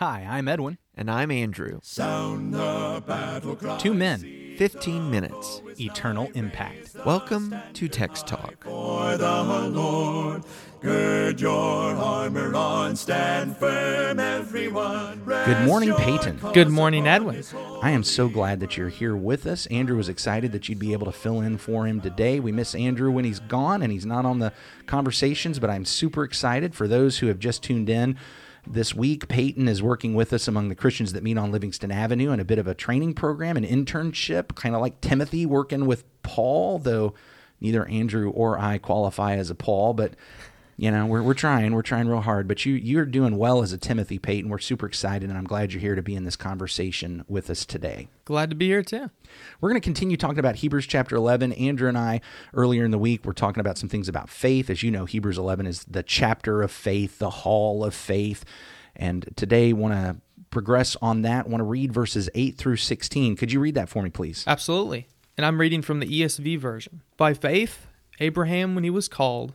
Hi, I'm Edwin. And I'm Andrew. Sound the battle cry. Two men, 15 minutes. eternal impact. Welcome to Text Talk. For the Lord, gird your armor on, stand firm, everyone. Good morning, Peyton. Good morning, Edwin. I am so glad that you're here with us. Andrew was excited that you'd be able to fill in for him today. We miss Andrew when he's gone and he's not on the conversations, but I'm super excited for those who have just tuned in. This week, Peyton is working with us among the Christians that meet on Livingston Avenue in a bit of a training program, an internship, kind of like Timothy working with Paul, though neither Andrew or I qualify as a Paul, but you know, we're, we're trying, we're trying real hard, but you, you're doing well as a Timothy Peyton. We're super excited, and I'm glad you're here to be in this conversation with us today. Glad to be here too. We're going to continue talking about Hebrews chapter 11. Andrew and I, earlier in the week, we're talking about some things about faith. As you know, Hebrews 11 is the chapter of faith, the hall of faith. And today, want to progress on that. Want to read verses 8 through 16. Could you read that for me, please? Absolutely. And I'm reading from the ESV version. By faith, Abraham, when he was called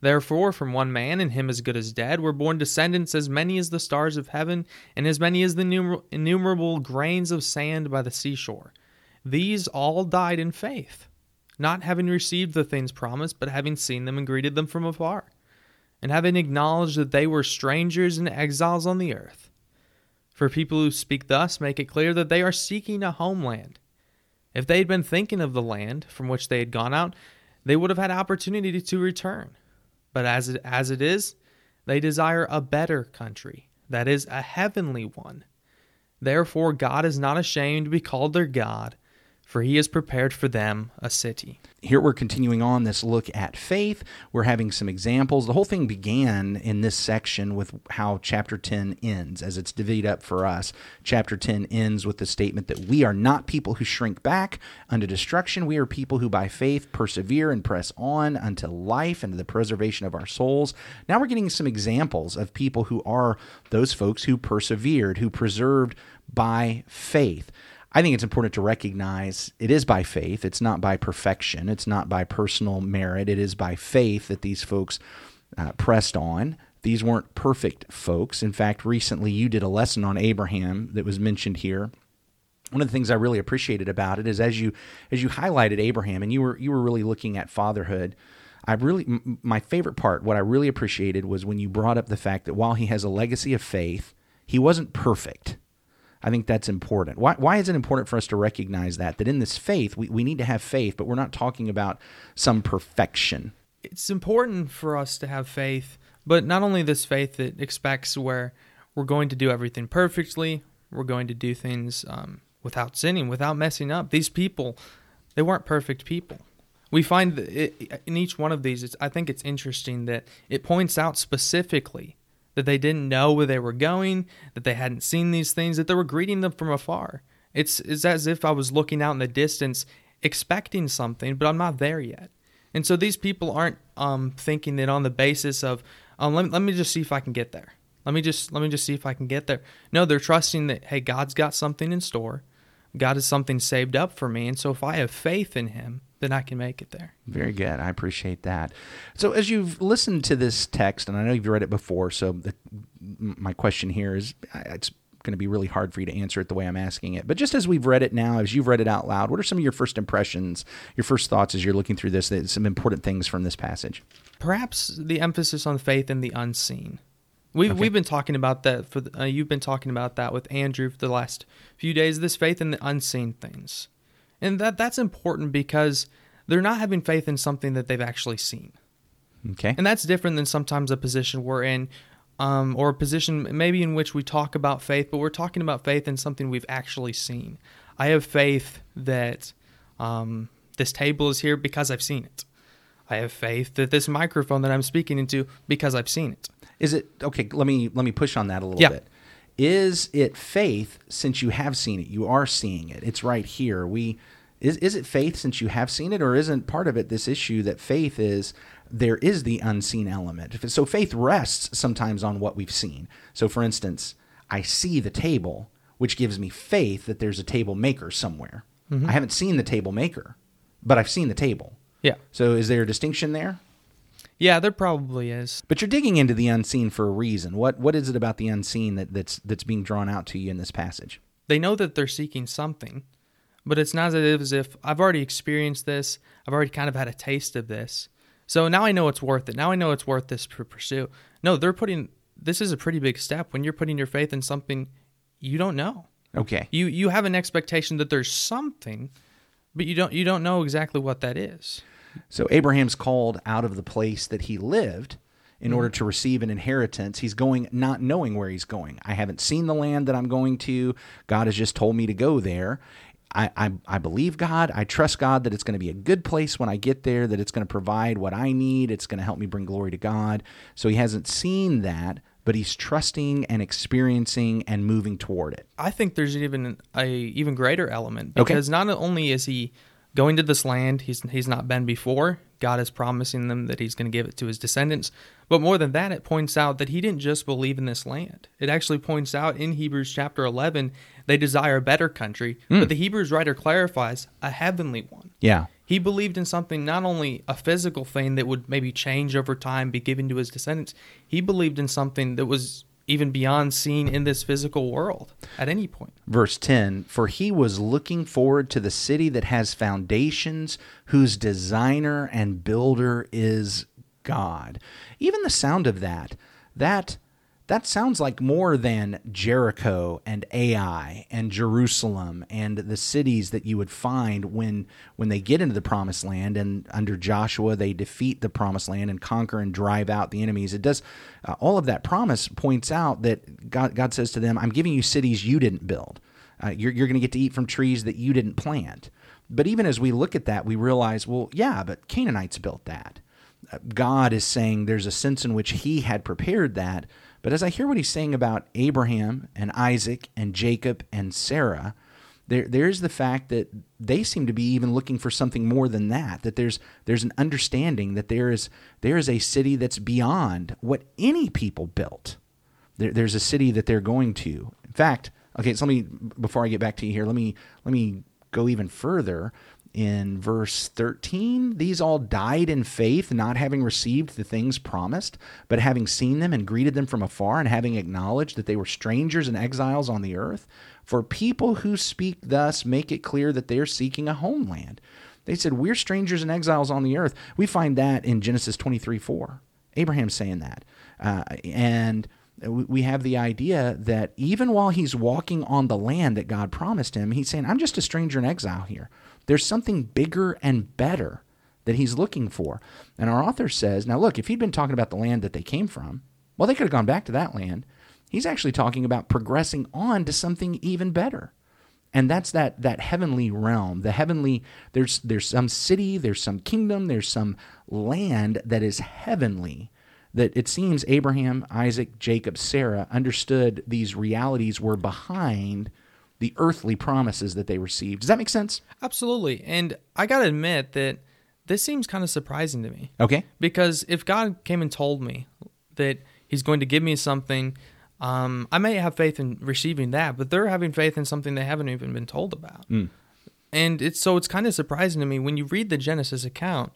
Therefore, from one man, and him as good as dead, were born descendants as many as the stars of heaven, and as many as the numer- innumerable grains of sand by the seashore. These all died in faith, not having received the things promised, but having seen them and greeted them from afar, and having acknowledged that they were strangers and exiles on the earth. For people who speak thus make it clear that they are seeking a homeland. If they had been thinking of the land from which they had gone out, they would have had opportunity to return. But as it, as it is, they desire a better country, that is, a heavenly one. Therefore, God is not ashamed to be called their God, for he has prepared for them a city. Here we're continuing on this look at faith. We're having some examples. The whole thing began in this section with how chapter 10 ends, as it's divided up for us. Chapter 10 ends with the statement that we are not people who shrink back unto destruction. We are people who by faith persevere and press on unto life and the preservation of our souls. Now we're getting some examples of people who are those folks who persevered, who preserved by faith. I think it's important to recognize it is by faith. It's not by perfection. It's not by personal merit. It is by faith that these folks uh, pressed on. These weren't perfect folks. In fact, recently you did a lesson on Abraham that was mentioned here. One of the things I really appreciated about it is as you as you highlighted Abraham and you were you were really looking at fatherhood. I really m- my favorite part, what I really appreciated was when you brought up the fact that while he has a legacy of faith, he wasn't perfect. I think that's important. Why, why is it important for us to recognize that? That in this faith, we, we need to have faith, but we're not talking about some perfection. It's important for us to have faith, but not only this faith that expects where we're going to do everything perfectly, we're going to do things um, without sinning, without messing up. These people, they weren't perfect people. We find it, in each one of these, I think it's interesting that it points out specifically that they didn't know where they were going, that they hadn't seen these things, that they were greeting them from afar. It's, it's as if I was looking out in the distance, expecting something, but I'm not there yet. And so these people aren't um, thinking that on the basis of, um, let, let me just see if I can get there. Let me just let me just see if I can get there. No, they're trusting that hey, God's got something in store. God has something saved up for me, and so if I have faith in Him, then I can make it there. Very good. I appreciate that. So, as you've listened to this text, and I know you've read it before, so the, my question here is it's going to be really hard for you to answer it the way I'm asking it. But just as we've read it now, as you've read it out loud, what are some of your first impressions, your first thoughts as you're looking through this, some important things from this passage? Perhaps the emphasis on faith in the unseen. We've, Okay. we've been talking about that for the, uh, you've been talking about that with Andrew for the last few days. This faith in the unseen things, and that that's important because they're not having faith in something that they've actually seen. Okay. And that's different than sometimes a position we're in, um, or a position maybe in which we talk about faith, but we're talking about faith in something we've actually seen. I have faith that um, this table is here because I've seen it. I have faith that this microphone that I'm speaking into because I've seen it. Is it okay? Let me let me push on that a little Yeah. bit. is it faith since you have seen it? You are seeing it. It's right here. We is is it faith since you have seen it, or isn't part of it this issue that faith is there is the unseen element? So faith rests sometimes on what we've seen. So for instance, I see the table, which gives me faith that there's a table maker somewhere. Mm-hmm. I haven't seen the table maker, but I've seen the table. Yeah. So is there a distinction there? Yeah, there probably is. But you're digging into the unseen for a reason. What what is it about the unseen that, that's that's being drawn out to you in this passage? They know that they're seeking something, but it's not as if I've already experienced this. I've already kind of had a taste of this. So now I know it's worth it. Now I know it's worth this to pursue. No, they're putting this is a pretty big step when you're putting your faith in something you don't know. Okay. You you have an expectation that there's something, but you don't you don't know exactly what that is. So Abraham's called out of the place that he lived in order to receive an inheritance. He's going not knowing where he's going. I haven't seen the land that I'm going to. God has just told me to go there. I, I, I believe God. I trust God that it's going to be a good place when I get there, that it's going to provide what I need. It's going to help me bring glory to God. So he hasn't seen that, but he's trusting and experiencing and moving toward it. I think there's even a even greater element Okay. because not only is he going to this land he's he's not been before, God is promising them that he's going to give it to his descendants, but more than that it points out that he didn't just believe in this land. It actually points out in Hebrews chapter 11 they desire a better country, but hmm. the Hebrews writer clarifies a heavenly one. Yeah. He believed in something not only a physical thing that would maybe change over time, be given to his descendants. He believed in something that was even beyond seen in this physical world at any point. Verse 10 For he was looking forward to the city that has foundations, whose designer and builder is God. Even the sound of that, that. That sounds like more than Jericho and Ai and Jerusalem and the cities that you would find when when they get into the promised land and under Joshua they defeat the promised land and conquer and drive out the enemies. It does uh, all of that promise points out that God God says to them, "I'm giving you cities you didn't build. Uh, you're you're going to get to eat from trees that you didn't plant." But even as we look at that, we realize, well, yeah, but Canaanites built that. God is saying there's a sense in which He had prepared that. But as I hear what He's saying about Abraham and Isaac and Jacob and Sarah, there there's the fact that they seem to be even looking for something more than that. That there's there's an understanding that there is there is a city that's beyond what any people built. There, there's a city that they're going to. In fact, okay, so let me before I get back to you here, let me let me go even further. In verse 13, these all died in faith, not having received the things promised, but having seen them and greeted them from afar, and having acknowledged that they were strangers and exiles on the earth. For people who speak thus make it clear that they are seeking a homeland. They said, We're strangers and exiles on the earth. We find that in Genesis 23 4. Abraham's saying that. Uh, and we have the idea that even while he's walking on the land that God promised him, he's saying, I'm just a stranger and exile here. There's something bigger and better that he's looking for. And our author says, now look, if he'd been talking about the land that they came from, well, they could have gone back to that land. He's actually talking about progressing on to something even better. And that's that that heavenly realm. The heavenly there's there's some city, there's some kingdom, there's some land that is heavenly that it seems Abraham, Isaac, Jacob, Sarah understood these realities were behind the earthly promises that they received. Does that make sense? Absolutely. And I got to admit that this seems kind of surprising to me. Okay. Because if God came and told me that He's going to give me something, um, I may have faith in receiving that, but they're having faith in something they haven't even been told about. And it's so it's kind of surprising to me when you read the Genesis account,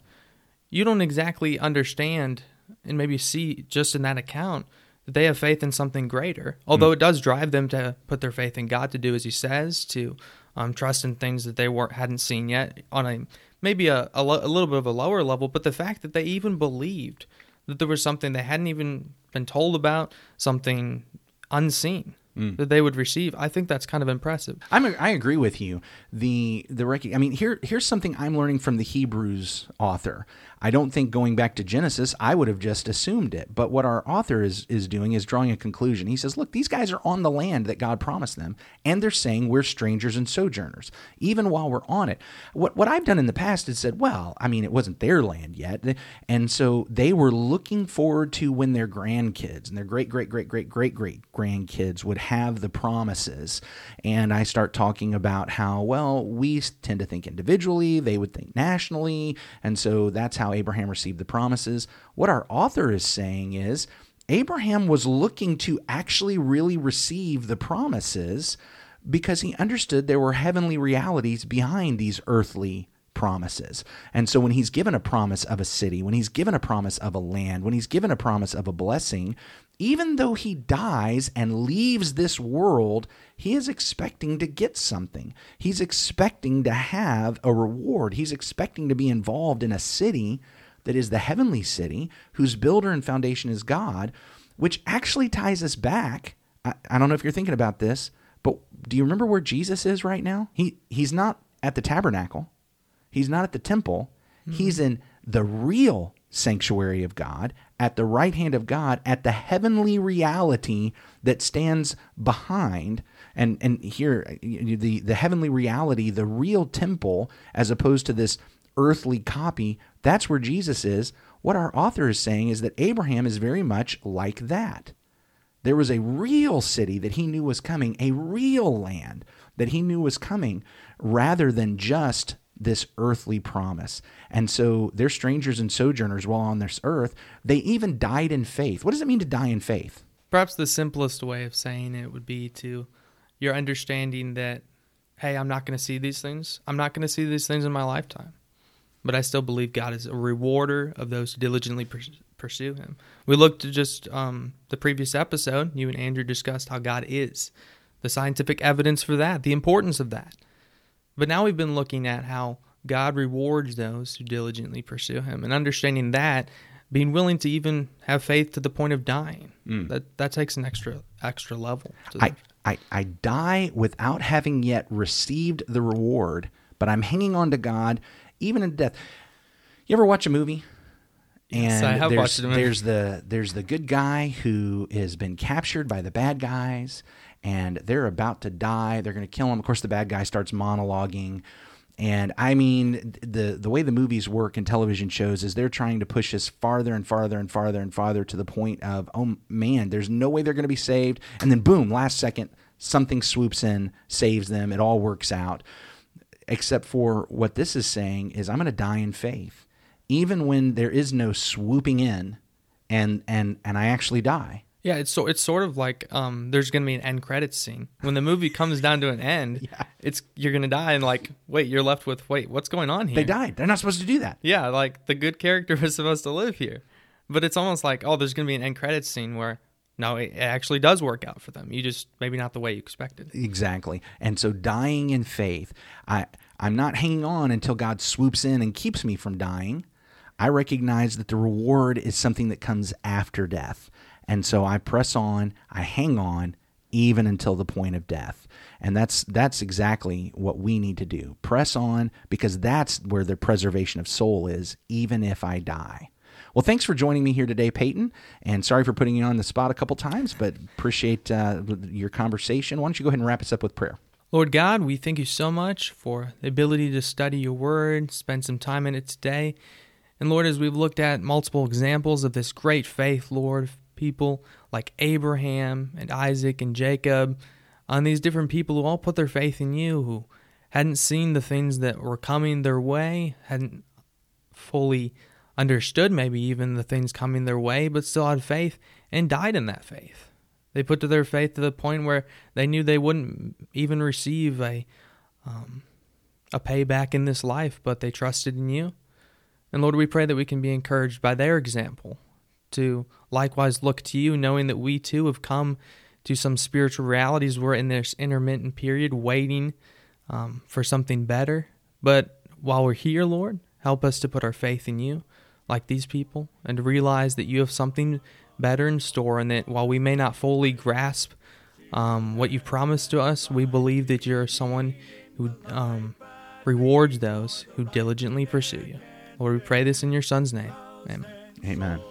you don't exactly understand and maybe see just in that account that they have faith in something greater. Although it does drive them to put their faith in God to do as He says, to um, trust in things that they weren't hadn't seen yet on a maybe a, a, lo- a little bit of a lower level. But the fact that they even believed that there was something they hadn't even been told about, something unseen Mm. that they would receive, I think that's kind of impressive. I'm a, I agree with you. The the rec- I mean here here's something I'm learning from the Hebrews author. I don't think going back to Genesis I would have just assumed it, but what our author is is doing is drawing a conclusion. He says, "Look, these guys are on the land that God promised them, and they're saying we're strangers and sojourners, even while we're on it." What what I've done in the past is said, "Well, I mean, it wasn't their land yet." And so they were looking forward to when their grandkids and their great great great great great great grandkids would have the promises. And I start talking about how, well, we tend to think individually, they would think nationally. And so that's how Abraham received the promises. What our author is saying is Abraham was looking to actually really receive the promises because he understood there were heavenly realities behind these earthly promises. And so when he's given a promise of a city, when he's given a promise of a land, when he's given a promise of a blessing, even though he dies and leaves this world, he is expecting to get something. He's expecting to have a reward. He's expecting to be involved in a city that is the heavenly city, whose builder and foundation is God, which actually ties us back. I, I don't know if you're thinking about this, but do you remember where Jesus is right now? He he's not at the tabernacle. He's not at the temple. Mm-hmm. He's in the real sanctuary of God, at the right hand of God, at the heavenly reality that stands behind. And and here the the heavenly reality, the real temple, as opposed to this earthly copy, that's where Jesus is. What our author is saying is that Abraham is very much like that. There was a real city that he knew was coming, a real land that he knew was coming, rather than just this earthly promise. And so they're strangers and sojourners while on this earth. They even died in faith. What does it mean to die in faith? Perhaps the simplest way of saying it would be to your understanding that, hey, I'm not going to see these things. I'm not going to see these things in my lifetime. But I still believe God is a rewarder of those who diligently pursue Him. We looked at just um, the previous episode. You and Andrew discussed how God is, the scientific evidence for that, the importance of that. But now we've been looking at how God rewards those who diligently pursue Him, and understanding that, being willing to even have faith to the point of dying. Mm. That that takes an extra extra level. I, I I die without having yet received the reward, but I'm hanging on to God even in death. You ever watch a movie? And yes, I have there's, watched a movie. There's the there's the good guy who has been captured by the bad guys, and they're about to die. They're going to kill him. Of course, the bad guy starts monologuing. And I mean, the the way the movies work and television shows is they're trying to push us farther and farther and farther and farther to the point of, oh man, there's no way they're going to be saved. And then boom, last second, something swoops in, saves them. It all works out. Except for what this is saying is, I'm going to die in faith, even when there is no swooping in, and and and I actually die. Yeah, it's so it's sort of like um, there's gonna be an end credits scene when the movie comes down to an end. yeah. it's you're gonna die and like wait, you're left with wait, what's going on here? They died. They're not supposed to do that. Yeah, like the good character was supposed to live here, but it's almost like oh, there's gonna be an end credits scene where no, it actually does work out for them. You just maybe not the way you expected. Exactly. And so dying in faith, I I'm not hanging on until God swoops in and keeps me from dying. I recognize that the reward is something that comes after death. And so I press on, I hang on even until the point of death. And that's that's exactly what we need to do. Press on because that's where the preservation of soul is even if I die. Well, thanks for joining me here today, Peyton. And sorry for putting you on the spot a couple times, but appreciate uh, your conversation. Why don't you go ahead and wrap us up with prayer? Lord God, we thank you so much for the ability to study your word, spend some time in it today. And Lord, as we've looked at multiple examples of this great faith, Lord, people like Abraham and Isaac and Jacob, on these different people who all put their faith in you, who hadn't seen the things that were coming their way, hadn't fully understood maybe even the things coming their way, but still had faith and died in that faith. They put to their faith to the point where they knew they wouldn't even receive a um, a payback in this life, but they trusted in you. And Lord, we pray that we can be encouraged by their example to likewise look to you, knowing that we too have come to some spiritual realities. We're in this intermittent period waiting um, for something better. But while we're here, Lord, help us to put our faith in you, like these people, and to realize that you have something better in store, and that while we may not fully grasp um, what you've promised to us, we believe that you're someone who um, rewards those who diligently pursue you. Lord, we pray this in your Son's name. Amen. Amen.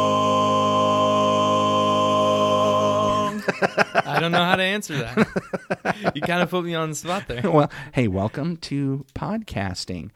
I don't know how to answer that. you kind of put me on the spot there. well, hey, welcome to podcasting.